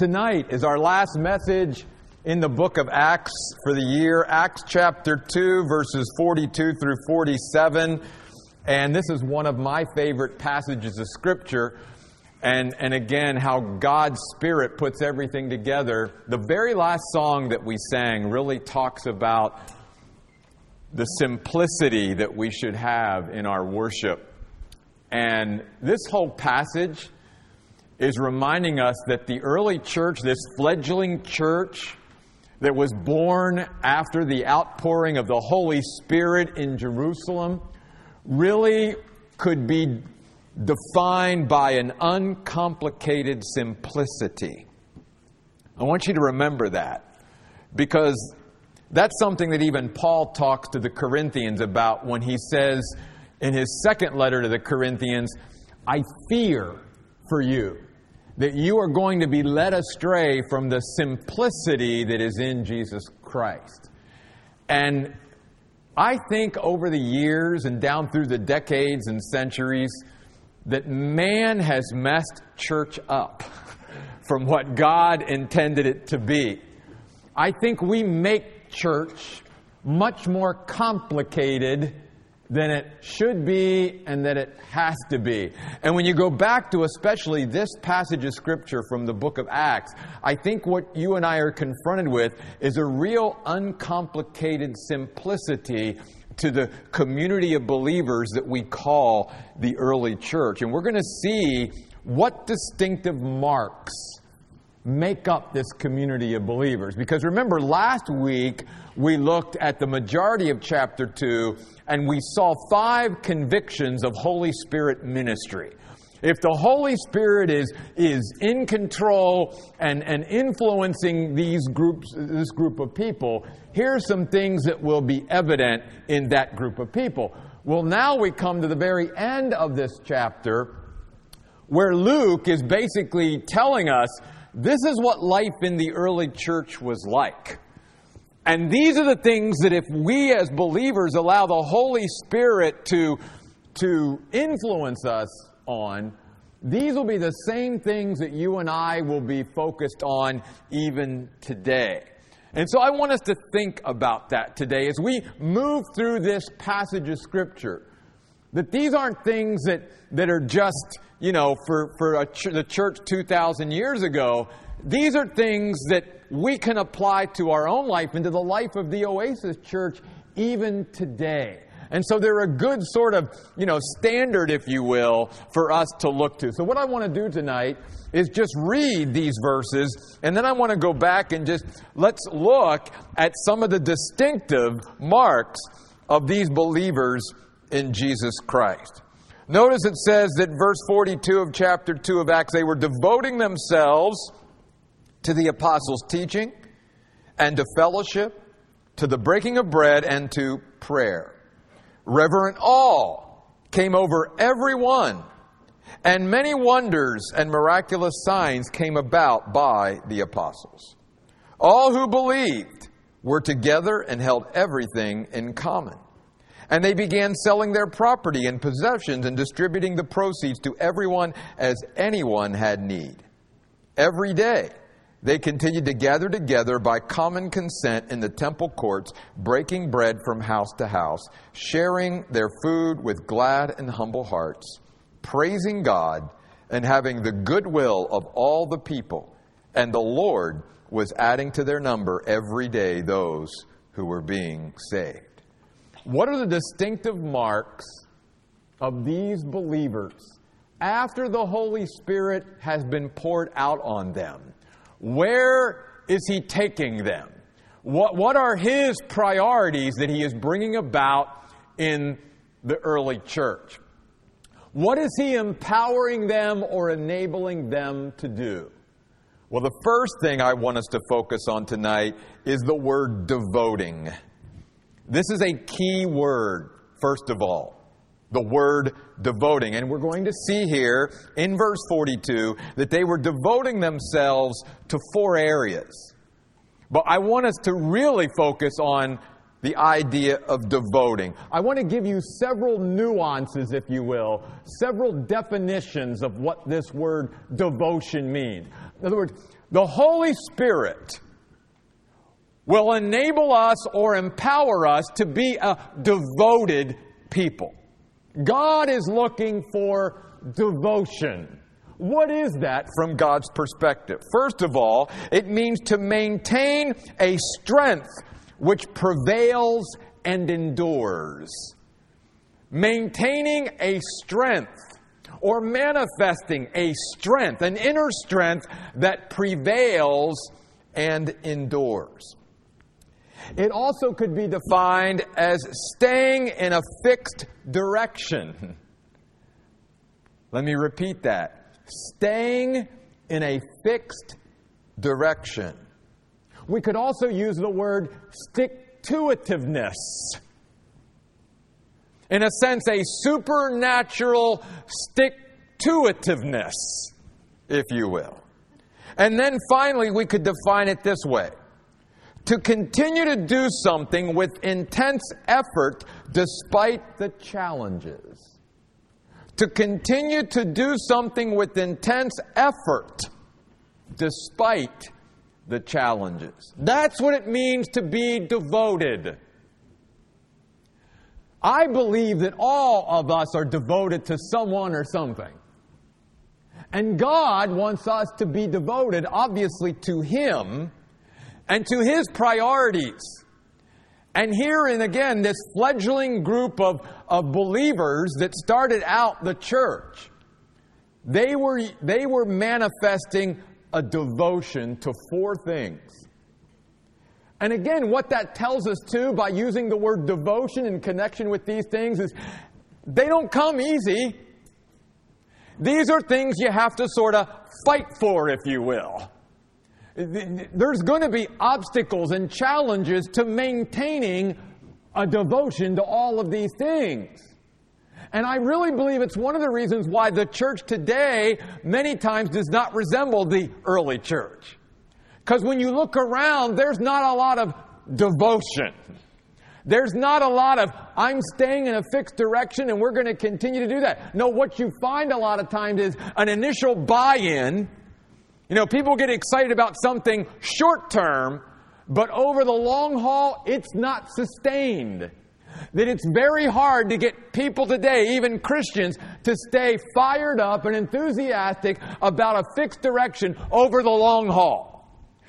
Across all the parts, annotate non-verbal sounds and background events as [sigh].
Tonight is our last message in the book of Acts for the year, Acts chapter 2, verses 42 through 47. And this is one of my favorite passages of Scripture. And, and again, how God's Spirit puts everything together. The very last song that we sang really talks about the simplicity that we should have in our worship. And this whole passage is reminding us that the early church, this fledgling church that was born after the outpouring of the Holy Spirit in Jerusalem, really could be defined by an uncomplicated simplicity. I want you to remember that because that's something that even Paul talks to the Corinthians about when he says in his second letter to the Corinthians, I fear for you that you are going to be led astray from the simplicity that is in Jesus Christ. And I think over the years and down through the decades and centuries that man has messed church up [laughs] from what God intended it to be. I think we make church much more complicated than it should be and that it has to be. And when you go back to especially this passage of scripture from the book of Acts, I think what you and I are confronted with is a real uncomplicated simplicity to the community of believers that we call the early church. And we're going to see what distinctive marks make up this community of believers. Because remember, last week we looked at the majority of chapter 2 and we saw five convictions of Holy Spirit ministry. If the Holy Spirit is, is in control and, and influencing these groups, this group of people, here's some things that will be evident in that group of people. Well, now we come to the very end of this chapter where Luke is basically telling us this is what life in the early church was like. And these are the things that if we as believers allow the Holy Spirit to, to influence us on, these will be the same things that you and I will be focused on even today. And so I want us to think about that today as we move through this passage of Scripture. That these aren't things that, that are just, you know, for, for ch- the church 2,000 years ago. These are things that we can apply to our own life and to the life of the Oasis Church even today. And so they're a good sort of, you know, standard, if you will, for us to look to. So what I want to do tonight is just read these verses, and then I want to go back and just let's look at some of the distinctive marks of these believers in Jesus Christ. Notice it says that verse 42 of chapter 2 of Acts, they were devoting themselves to the apostles' teaching and to fellowship, to the breaking of bread and to prayer. Reverent awe came over everyone, and many wonders and miraculous signs came about by the apostles. All who believed were together and held everything in common. And they began selling their property and possessions and distributing the proceeds to everyone as anyone had need. Every day, they continued to gather together by common consent in the temple courts, breaking bread from house to house, sharing their food with glad and humble hearts, praising God and having the goodwill of all the people. And the Lord was adding to their number every day those who were being saved. What are the distinctive marks of these believers after the Holy Spirit has been poured out on them? Where is he taking them? What, what are his priorities that he is bringing about in the early church? What is he empowering them or enabling them to do? Well, the first thing I want us to focus on tonight is the word devoting. This is a key word, first of all the word devoting. And we're going to see here in verse 42 that they were devoting themselves to four areas. But I want us to really focus on the idea of devoting. I want to give you several nuances, if you will, several definitions of what this word devotion means. In other words, the Holy Spirit will enable us or empower us to be a devoted people. God is looking for devotion. What is that from God's perspective? First of all, it means to maintain a strength which prevails and endures. Maintaining a strength or manifesting a strength, an inner strength that prevails and endures. It also could be defined as staying in a fixed direction. Let me repeat that staying in a fixed direction. We could also use the word stick to itiveness. In a sense, a supernatural stick to itiveness, if you will. And then finally, we could define it this way to continue to do something with intense effort despite the challenges to continue to do something with intense effort despite the challenges. That's what it means to be devoted. I believe that all of us are devoted to someone or something. And God wants us to be devoted, obviously, to Him and to His priorities. And here, and again, this fledgling group of, of believers that started out the church, they were, they were manifesting a devotion to four things. And again, what that tells us too, by using the word devotion in connection with these things, is they don't come easy. These are things you have to sort of fight for, if you will. There's going to be obstacles and challenges to maintaining a devotion to all of these things. And I really believe it's one of the reasons why the church today many times does not resemble the early church. Because when you look around, there's not a lot of devotion. There's not a lot of, I'm staying in a fixed direction and we're going to continue to do that. No, what you find a lot of times is an initial buy in you know, people get excited about something short term, but over the long haul, it's not sustained. That it's very hard to get people today, even Christians, to stay fired up and enthusiastic about a fixed direction over the long haul.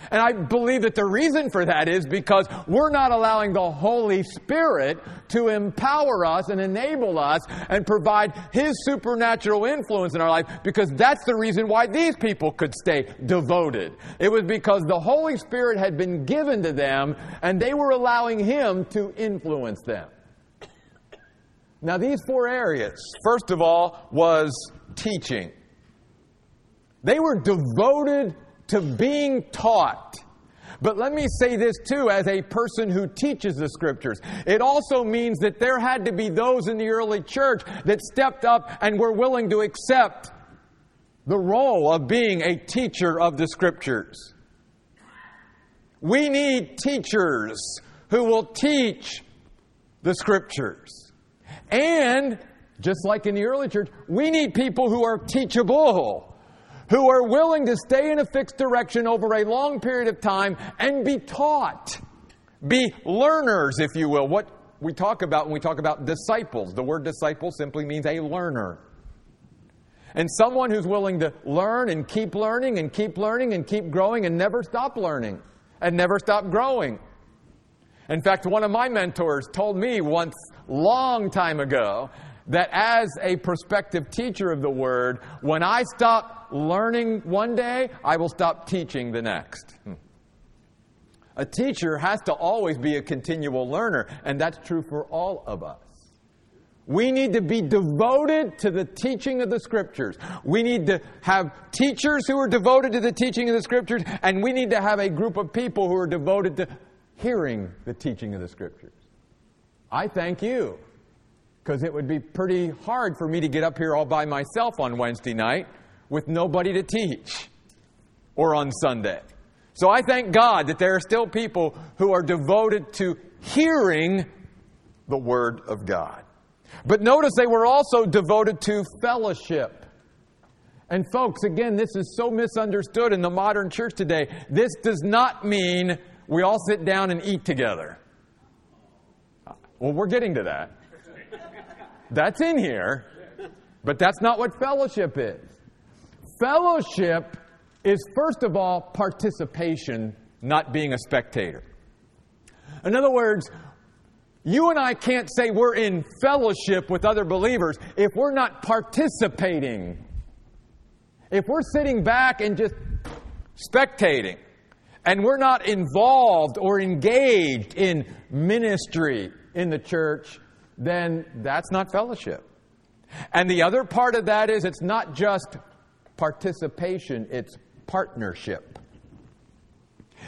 And I believe that the reason for that is because we're not allowing the Holy Spirit to empower us and enable us and provide His supernatural influence in our life because that's the reason why these people could stay devoted. It was because the Holy Spirit had been given to them and they were allowing Him to influence them. Now, these four areas, first of all, was teaching. They were devoted to being taught. But let me say this too, as a person who teaches the scriptures. It also means that there had to be those in the early church that stepped up and were willing to accept the role of being a teacher of the scriptures. We need teachers who will teach the scriptures. And, just like in the early church, we need people who are teachable who are willing to stay in a fixed direction over a long period of time and be taught. Be learners, if you will. What we talk about when we talk about disciples, the word disciple simply means a learner. And someone who's willing to learn and keep learning and keep learning and keep growing and never stop learning and never stop growing. In fact, one of my mentors told me once, long time ago, that as a prospective teacher of the Word, when I stop learning one day, I will stop teaching the next. Hmm. A teacher has to always be a continual learner, and that's true for all of us. We need to be devoted to the teaching of the Scriptures. We need to have teachers who are devoted to the teaching of the Scriptures, and we need to have a group of people who are devoted to hearing the teaching of the Scriptures. I thank you because it would be pretty hard for me to get up here all by myself on Wednesday night with nobody to teach or on Sunday. So I thank God that there are still people who are devoted to hearing the Word of God. But notice they were also devoted to fellowship. And folks, again, this is so misunderstood in the modern church today. This does not mean we all sit down and eat together. Well, we're getting to that. That's in here, but that's not what fellowship is. Fellowship is, first of all, participation, not being a spectator. In other words, you and I can't say we're in fellowship with other believers if we're not participating. If we're sitting back and just spectating, and we're not involved or engaged in ministry in the church, then that's not fellowship. And the other part of that is it's not just participation, it's partnership.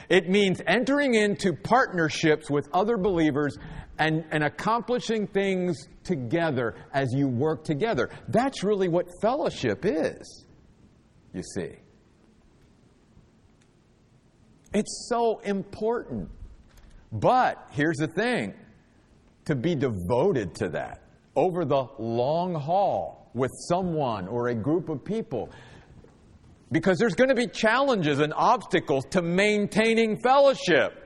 It means entering into partnerships with other believers and, and accomplishing things together as you work together. That's really what fellowship is, you see. It's so important. But here's the thing to be devoted to that over the long haul with someone or a group of people. Because there's going to be challenges and obstacles to maintaining fellowship.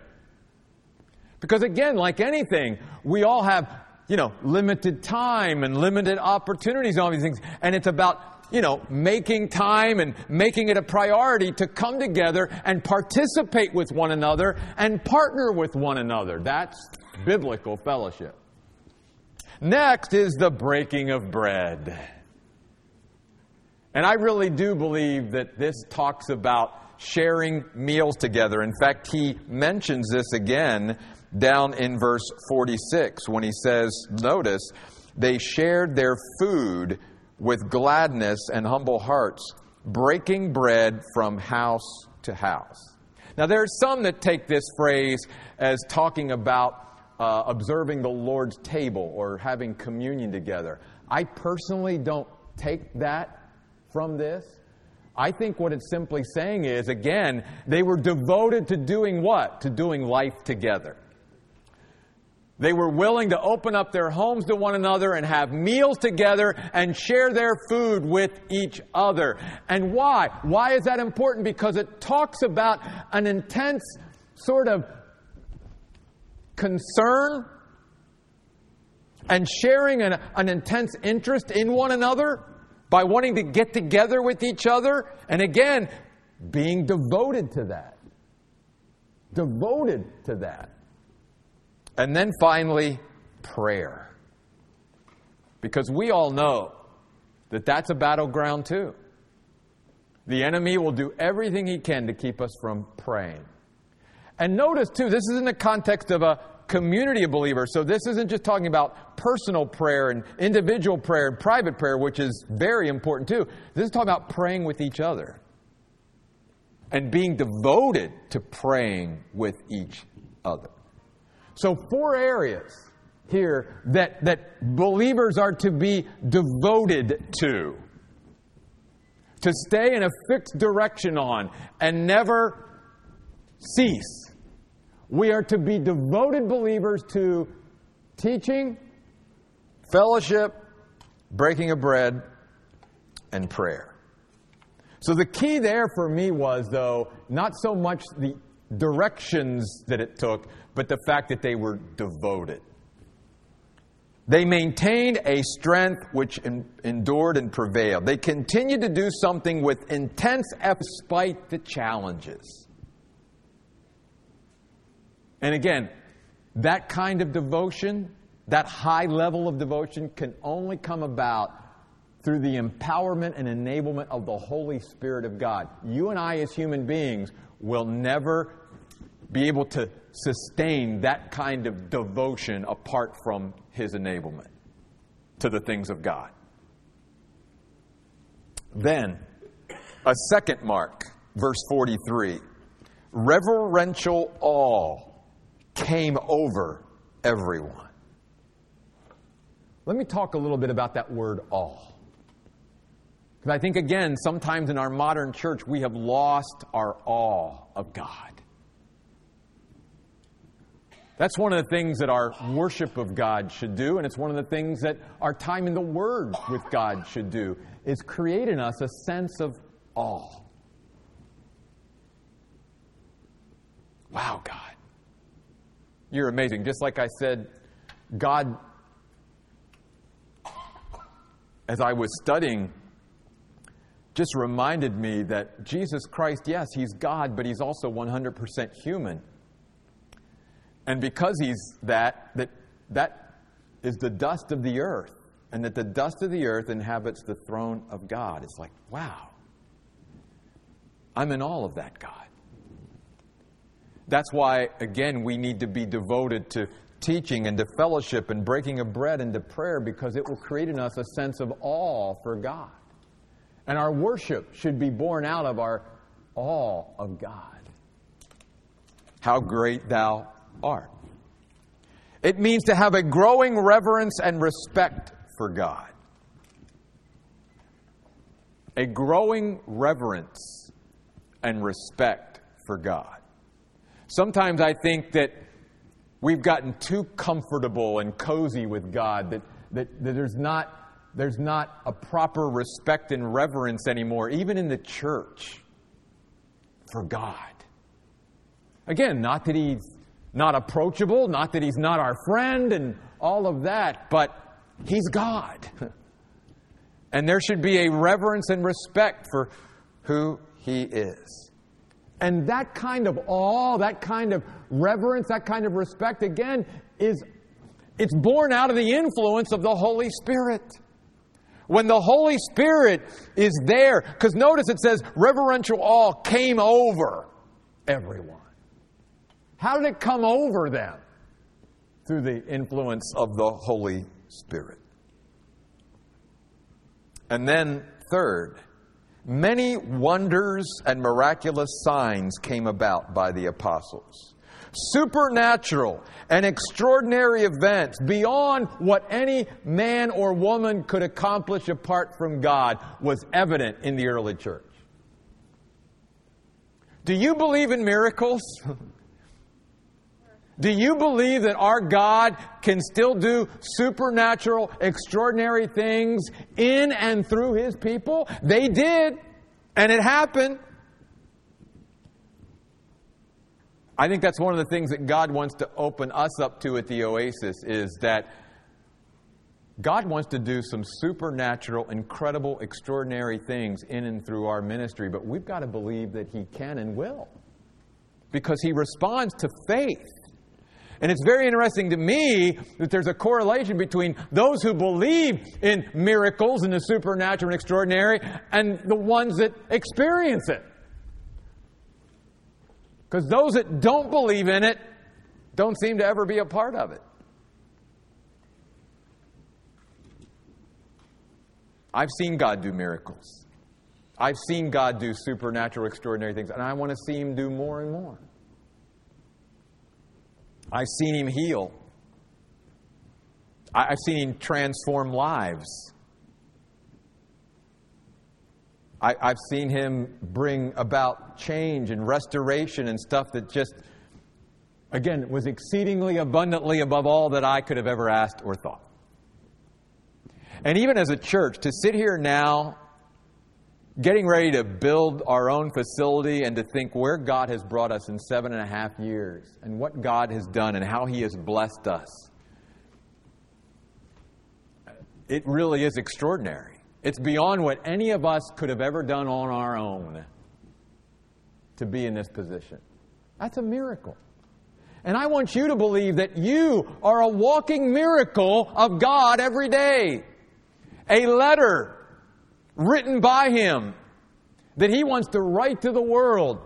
Because again, like anything, we all have, you know, limited time and limited opportunities and all these things. And it's about, you know, making time and making it a priority to come together and participate with one another and partner with one another. That's biblical fellowship. Next is the breaking of bread. And I really do believe that this talks about sharing meals together. In fact, he mentions this again down in verse 46 when he says, Notice, they shared their food with gladness and humble hearts, breaking bread from house to house. Now, there are some that take this phrase as talking about uh, observing the Lord's table or having communion together. I personally don't take that from this. I think what it's simply saying is, again, they were devoted to doing what? To doing life together. They were willing to open up their homes to one another and have meals together and share their food with each other. And why? Why is that important? Because it talks about an intense sort of concern and sharing an, an intense interest in one another by wanting to get together with each other. And again, being devoted to that. Devoted to that. And then finally, prayer. Because we all know that that's a battleground too. The enemy will do everything he can to keep us from praying. And notice too, this is in the context of a community of believers. So this isn't just talking about personal prayer and individual prayer and private prayer, which is very important too. This is talking about praying with each other and being devoted to praying with each other. So, four areas here that, that believers are to be devoted to, to stay in a fixed direction on, and never cease. We are to be devoted believers to teaching, fellowship, breaking of bread, and prayer. So the key there for me was, though, not so much the directions that it took, but the fact that they were devoted. They maintained a strength which endured and prevailed. They continued to do something with intense effort despite the challenges. And again, that kind of devotion, that high level of devotion, can only come about through the empowerment and enablement of the Holy Spirit of God. You and I, as human beings, will never be able to sustain that kind of devotion apart from His enablement to the things of God. Then, a second mark, verse 43 reverential awe came over everyone. Let me talk a little bit about that word awe. Because I think, again, sometimes in our modern church, we have lost our awe of God. That's one of the things that our worship of God should do, and it's one of the things that our time in the Word with God should do, is create in us a sense of awe. Wow, God. You're amazing. Just like I said, God, as I was studying, just reminded me that Jesus Christ, yes, He's God, but He's also 100% human. And because he's that, that that is the dust of the earth, and that the dust of the earth inhabits the throne of God. It's like, wow. I'm in all of that, God. That's why, again, we need to be devoted to teaching and to fellowship and breaking of bread and to prayer because it will create in us a sense of awe for God. And our worship should be born out of our awe of God. How great thou art. It means to have a growing reverence and respect for God. A growing reverence and respect for God. Sometimes I think that we've gotten too comfortable and cozy with God, that, that, that there's, not, there's not a proper respect and reverence anymore, even in the church, for God. Again, not that He's not approachable, not that he's not our friend and all of that, but he's God. [laughs] and there should be a reverence and respect for who he is. And that kind of awe, that kind of reverence, that kind of respect, again, is it's born out of the influence of the Holy Spirit. When the Holy Spirit is there, because notice it says reverential awe came over everyone. How did it come over them? Through the influence of the Holy Spirit. And then, third, many wonders and miraculous signs came about by the apostles. Supernatural and extraordinary events beyond what any man or woman could accomplish apart from God was evident in the early church. Do you believe in miracles? [laughs] Do you believe that our God can still do supernatural, extraordinary things in and through His people? They did, and it happened. I think that's one of the things that God wants to open us up to at the Oasis is that God wants to do some supernatural, incredible, extraordinary things in and through our ministry, but we've got to believe that He can and will because He responds to faith. And it's very interesting to me that there's a correlation between those who believe in miracles and the supernatural and extraordinary and the ones that experience it. Because those that don't believe in it don't seem to ever be a part of it. I've seen God do miracles. I've seen God do supernatural, extraordinary things, and I want to see Him do more and more. I've seen him heal. I've seen him transform lives. I, have seen him bring about change and restoration and stuff that just, again, was exceedingly abundantly above all that I could have ever asked or thought. And even as a church, to sit here now getting ready to build our own facility and to think where God has brought us in seven and a half years and what God has done and how He has blessed us. It really is extraordinary. It's beyond what any of us could have ever done on our own to be in this position. That's a miracle. And I want you to believe that you are a walking miracle of God every day. A letter written by Him that He wants to write to the world.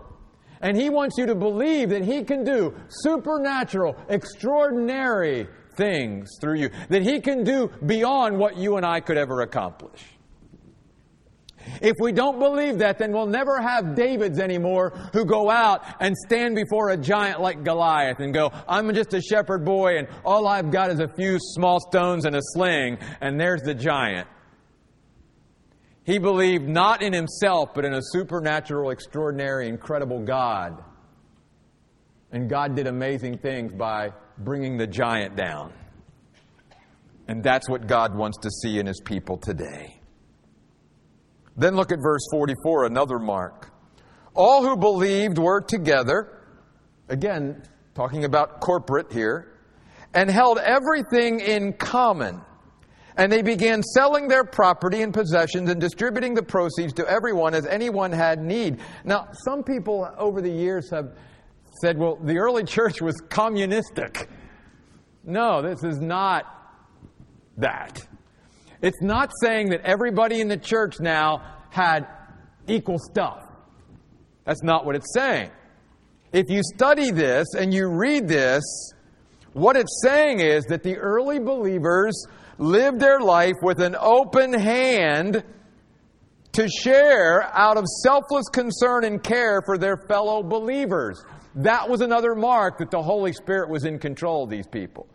And He wants you to believe that He can do supernatural, extraordinary things through you, that He can do beyond what you and I could ever accomplish. If we don't believe that, then we'll never have Davids anymore who go out and stand before a giant like Goliath and go, I'm just a shepherd boy and all I've got is a few small stones and a sling, and there's the giant. He believed not in himself, but in a supernatural, extraordinary, incredible God. And God did amazing things by bringing the giant down. And that's what God wants to see in his people today. Then look at verse 44, another mark. All who believed were together, again, talking about corporate here, and held everything in common. And they began selling their property and possessions and distributing the proceeds to everyone as anyone had need. Now, some people over the years have said, well, the early church was communistic. No, this is not that. It's not saying that everybody in the church now had equal stuff. That's not what it's saying. If you study this and you read this, what it's saying is that the early believers lived their life with an open hand to share out of selfless concern and care for their fellow believers. That was another mark that the Holy Spirit was in control of these people.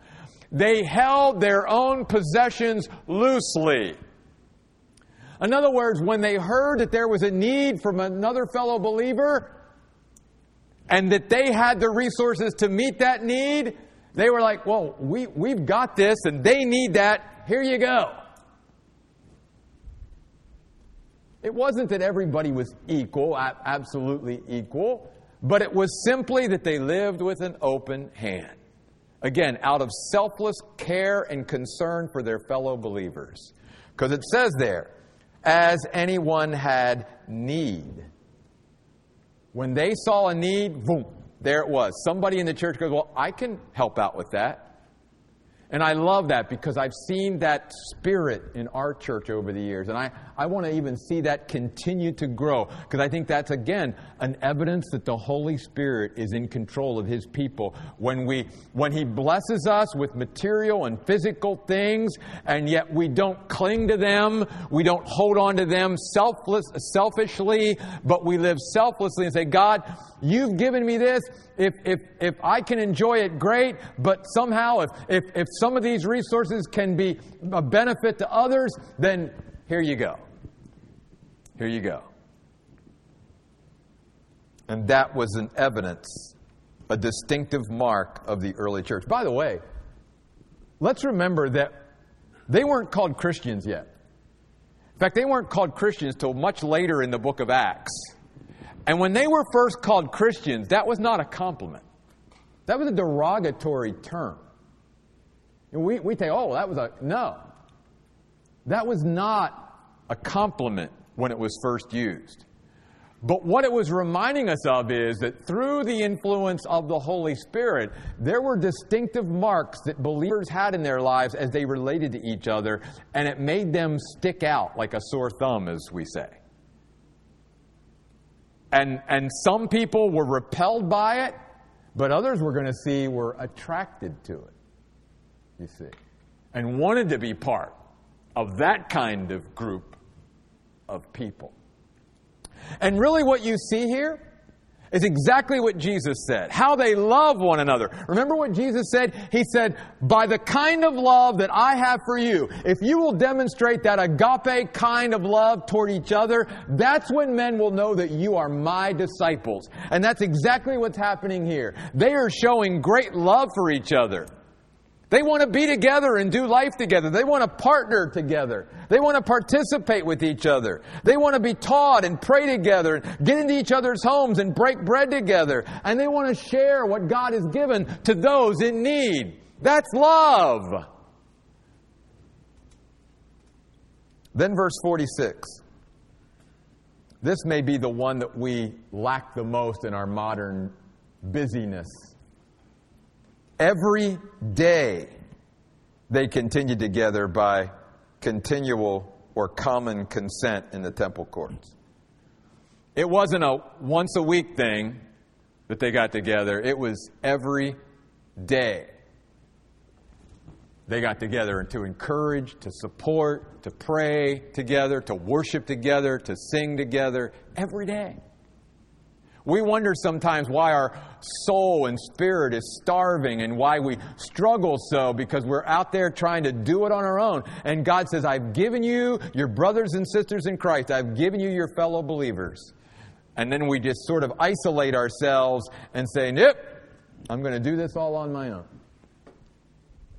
They held their own possessions loosely. In other words, when they heard that there was a need from another fellow believer and that they had the resources to meet that need, they were like, well, we, we've got this and they need that. Here you go. It wasn't that everybody was equal, absolutely equal, but it was simply that they lived with an open hand. Again, out of selfless care and concern for their fellow believers. Because it says there, as anyone had need. When they saw a need, boom, there it was. Somebody in the church goes, Well, I can help out with that. And I love that because I've seen that spirit in our church over the years. And I, I want to even see that continue to grow because I think that's, again, an evidence that the Holy Spirit is in control of His people. When, we, when He blesses us with material and physical things, and yet we don't cling to them, we don't hold on to them selfless, selfishly, but we live selflessly and say, God, you've given me this. If, if, if I can enjoy it, great. But somehow, if, if, if some of these resources can be a benefit to others, then here you go. Here you go. And that was an evidence, a distinctive mark of the early church. By the way, let's remember that they weren't called Christians yet. In fact, they weren't called Christians till much later in the book of Acts. And when they were first called Christians, that was not a compliment. That was a derogatory term. And we, we think, oh, that was a. No. That was not a compliment when it was first used. But what it was reminding us of is that through the influence of the Holy Spirit, there were distinctive marks that believers had in their lives as they related to each other, and it made them stick out like a sore thumb, as we say. And, and some people were repelled by it, but others we're going to see were attracted to it, you see, and wanted to be part of that kind of group of people. And really, what you see here is exactly what Jesus said. How they love one another. Remember what Jesus said? He said, by the kind of love that I have for you, if you will demonstrate that agape kind of love toward each other, that's when men will know that you are my disciples. And that's exactly what's happening here. They are showing great love for each other. They want to be together and do life together. They want to partner together. They want to participate with each other. They want to be taught and pray together and get into each other's homes and break bread together. And they want to share what God has given to those in need. That's love. Then, verse 46. This may be the one that we lack the most in our modern busyness Every day they continued together by continual or common consent in the temple courts. It wasn't a once a week thing that they got together, it was every day. They got together to encourage, to support, to pray together, to worship together, to sing together every day. We wonder sometimes why our soul and spirit is starving and why we struggle so because we're out there trying to do it on our own. And God says, I've given you your brothers and sisters in Christ, I've given you your fellow believers. And then we just sort of isolate ourselves and say, Nope, I'm going to do this all on my own.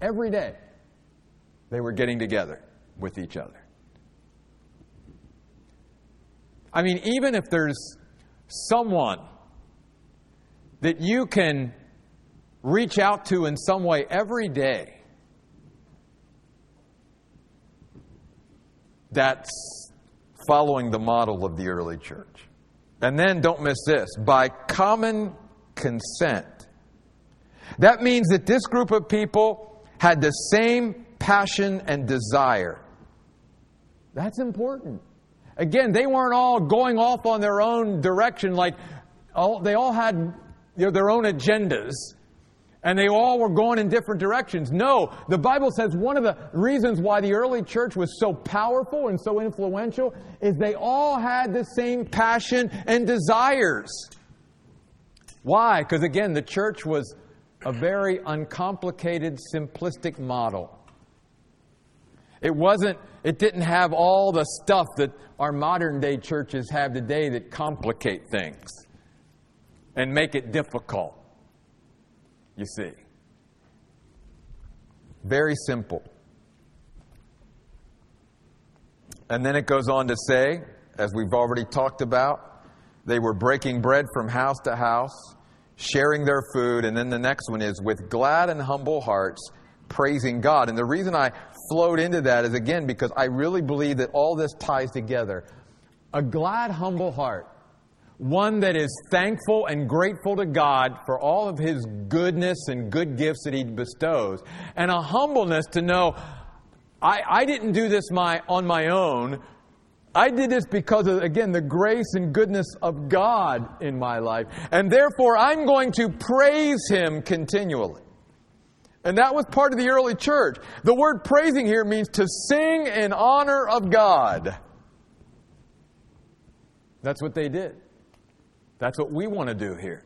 Every day, they were getting together with each other. I mean, even if there's someone that you can reach out to in some way every day, that's following the model of the early church. And then don't miss this by common consent. That means that this group of people had the same passion and desire. That's important. Again, they weren't all going off on their own direction like all, they all had you know, their own agendas and they all were going in different directions. No, the Bible says one of the reasons why the early church was so powerful and so influential is they all had the same passion and desires. Why? Because again, the church was a very uncomplicated, simplistic model. It wasn't, it didn't have all the stuff that our modern day churches have today that complicate things and make it difficult you see. Very simple. And then it goes on to say, as we've already talked about, they were breaking bread from house to house, sharing their food. And then the next one is with glad and humble hearts, praising God. And the reason I flowed into that is again because I really believe that all this ties together. A glad, humble heart one that is thankful and grateful to God for all of His goodness and good gifts that He bestows, and a humbleness to know I, I didn't do this my, on my own. I did this because of, again, the grace and goodness of God in my life. And therefore, I'm going to praise Him continually. And that was part of the early church. The word praising here means to sing in honor of God. That's what they did. That's what we want to do here.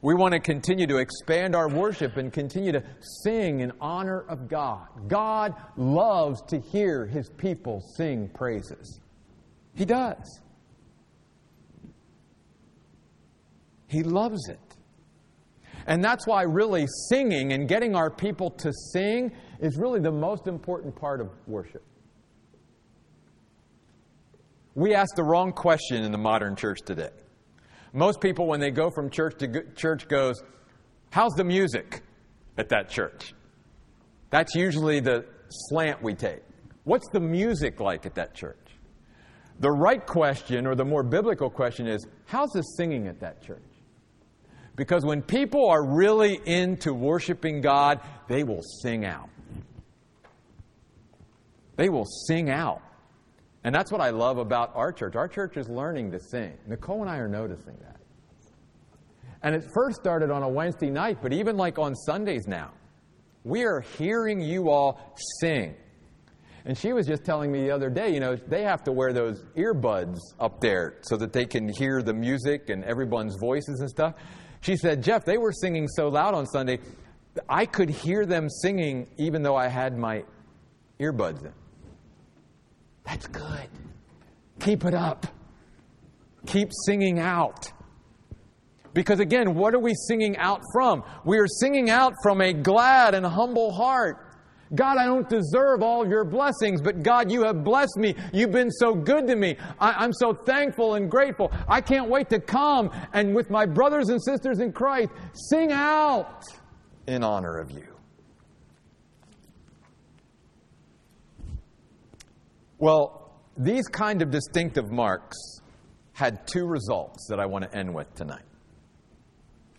We want to continue to expand our worship and continue to sing in honor of God. God loves to hear his people sing praises. He does. He loves it. And that's why, really, singing and getting our people to sing is really the most important part of worship. We ask the wrong question in the modern church today. Most people, when they go from church to church, goes, "How's the music at that church?" That's usually the slant we take. What's the music like at that church? The right question, or the more biblical question, is how's the singing at that church? Because when people are really into worshiping God, they will sing out. They will sing out. And that's what I love about our church. Our church is learning to sing. Nicole and I are noticing that. And it first started on a Wednesday night, but even like on Sundays now, we are hearing you all sing. And she was just telling me the other day, you know, they have to wear those earbuds up there so that they can hear the music and everyone's voices and stuff. She said, Jeff, they were singing so loud on Sunday, I could hear them singing even though I had my earbuds in. That's good. Keep it up. Keep singing out. Because again, what are we singing out from? We are singing out from a glad and humble heart. God, I don't deserve all your blessings, but God, you have blessed me. You've been so good to me. I, am so thankful and grateful. I can't wait to come and with my brothers and sisters in Christ sing out in honor of you. Well, these kind of distinctive marks had two results that I want to end with tonight.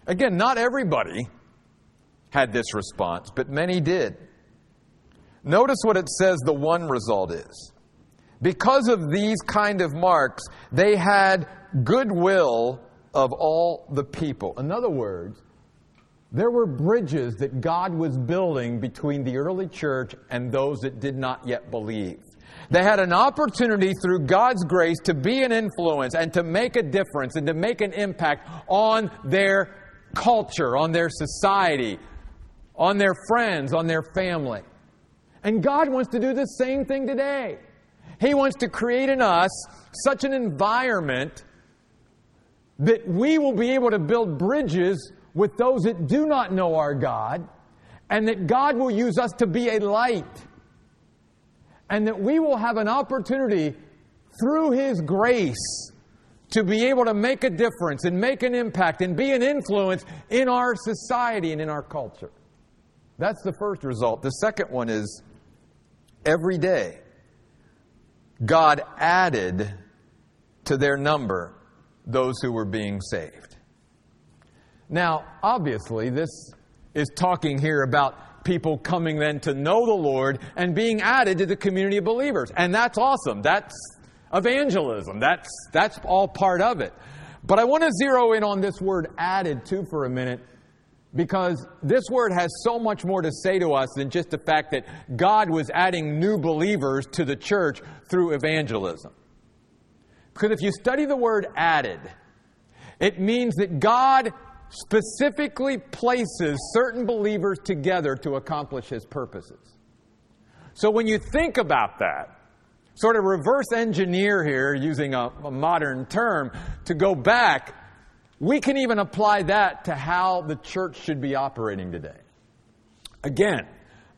Again, not everybody had this response, but many did. Notice what it says the one result is. Because of these kind of marks, they had goodwill of all the people. In other words, there were bridges that God was building between the early church and those that did not yet believe. They had an opportunity through God's grace to be an influence and to make a difference and to make an impact on their culture, on their society, on their friends, on their family. And God wants to do the same thing today. He wants to create in us such an environment that we will be able to build bridges with those that do not know our God and that God will use us to be a light, and that we will have an opportunity through His grace to be able to make a difference and make an impact and be an influence in our society and in our culture. That's the first result. The second one is every day, God added to their number those who were being saved. Now, obviously, this is talking here about people coming then to know the Lord and being added to the community of believers. And that's awesome. That's evangelism. That's, that's all part of it. But I want to zero in on this word added to for a minute because this word has so much more to say to us than just the fact that God was adding new believers to the church through evangelism. Because if you study the word added, it means that God specifically places certain believers together to accomplish his purposes. So when you think about that, sort of reverse engineer here using a, a modern term to go back, we can even apply that to how the church should be operating today. Again,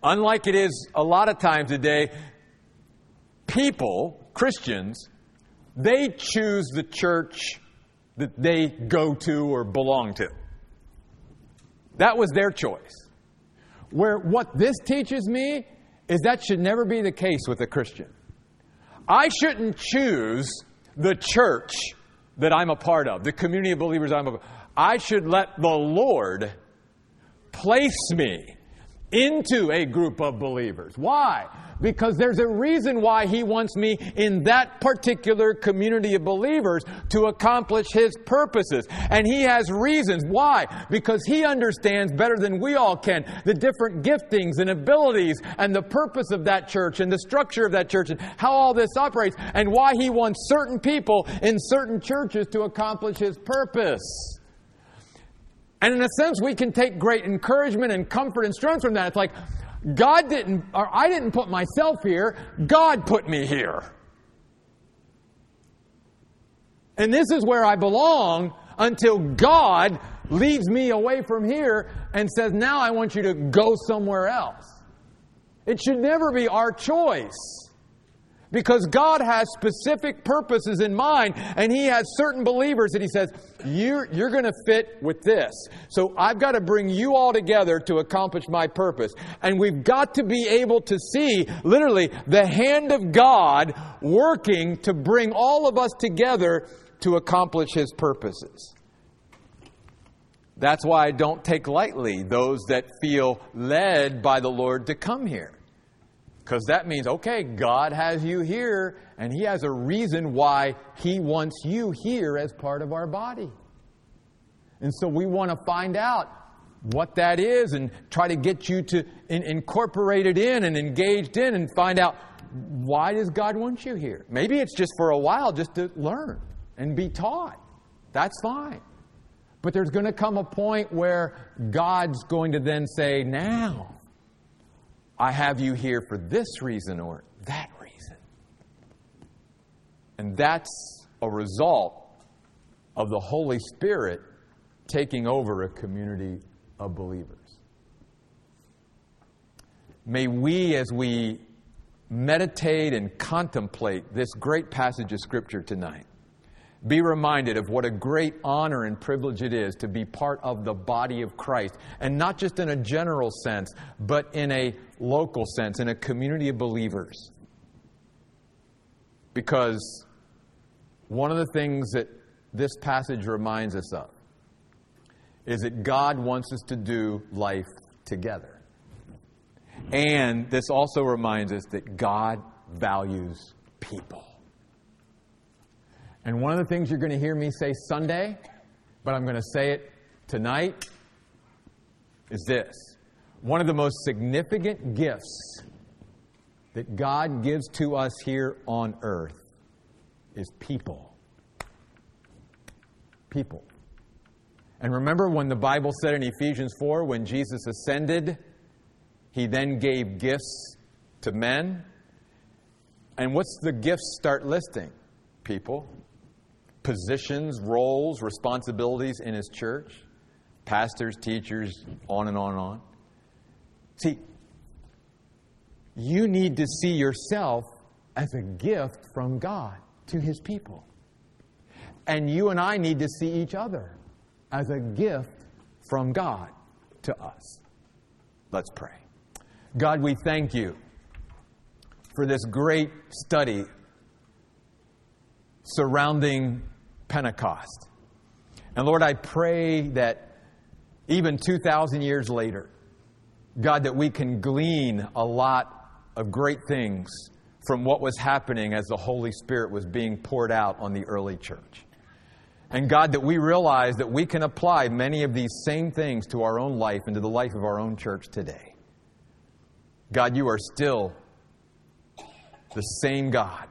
unlike it is a lot of times today, people, Christians, they choose the church that they go to or belong to. That was their choice. Where what this teaches me is that should never be the case with a Christian. I shouldn't choose the church that I'm a part of, the community of believers I'm a. I should let the Lord place me into a group of believers. Why? Because there's a reason why He wants me in that particular community of believers to accomplish His purposes. And He has reasons. Why? Because He understands better than we all can the different giftings and abilities and the purpose of that church and the structure of that church and how all this operates and why He wants certain people in certain churches to accomplish His purpose. And in a sense, we can take great encouragement and comfort and strength from that. It's like, God didn't, or I didn't put myself here, God put me here. And this is where I belong until God leads me away from here and says, now I want you to go somewhere else. It should never be our choice. Because God has specific purposes in mind, and He has certain believers that He says, You're, you're going to fit with this. So I've got to bring you all together to accomplish my purpose. And we've got to be able to see, literally, the hand of God working to bring all of us together to accomplish His purposes. That's why I don't take lightly those that feel led by the Lord to come here. Because that means, okay, God has you here, and He has a reason why He wants you here as part of our body. And so we want to find out what that is and try to get you to in, incorporate it in and engaged in and find out why does God want you here? Maybe it's just for a while just to learn and be taught. That's fine. But there's going to come a point where God's going to then say, now, I have you here for this reason or that reason. And that's a result of the Holy Spirit taking over a community of believers. May we, as we meditate and contemplate this great passage of Scripture tonight, be reminded of what a great honor and privilege it is to be part of the body of Christ. And not just in a general sense, but in a local sense, in a community of believers. Because one of the things that this passage reminds us of is that God wants us to do life together. And this also reminds us that God values people. And one of the things you're going to hear me say Sunday, but I'm going to say it tonight, is this. One of the most significant gifts that God gives to us here on earth is people. People. And remember when the Bible said in Ephesians 4 when Jesus ascended, he then gave gifts to men? And what's the gifts start listing? People positions, roles, responsibilities in his church pastors, teachers, on and on and on. See, you need to see yourself as a gift from God to His people. And you and I need to see each other as a gift from God to us. Let's pray. God, we thank you for this great study surrounding Pentecost. And Lord, I pray that even 2,000 years later, God, that we can glean a lot of great things from what was happening as the Holy Spirit was being poured out on the early church. And God, that we realize that we can apply many of these same things to our own life and to the life of our own church today. God, you are still the same God.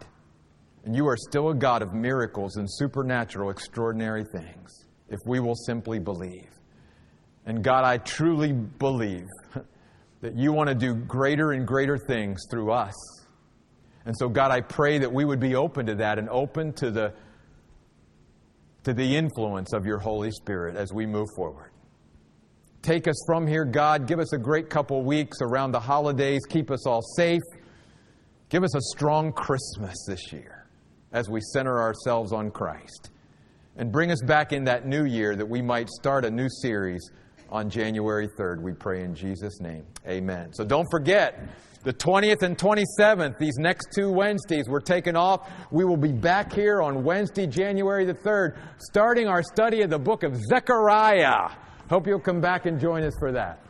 And you are still a God of miracles and supernatural, extraordinary things if we will simply believe. And God, I truly believe [laughs] that you want to do greater and greater things through us. And so, God, I pray that we would be open to that and open to the, to the influence of your Holy Spirit as we move forward. Take us from here, God. Give us a great couple weeks around the holidays. Keep us all safe. Give us a strong Christmas this year as we center ourselves on Christ. And bring us back in that new year that we might start a new series on January 3rd. We pray in Jesus' name. Amen. So don't forget, the 20th and 27th, these next two Wednesdays, we're taking off. We will be back here on Wednesday, January the 3rd, starting our study of the book of Zechariah. Hope you'll come back and join us for that.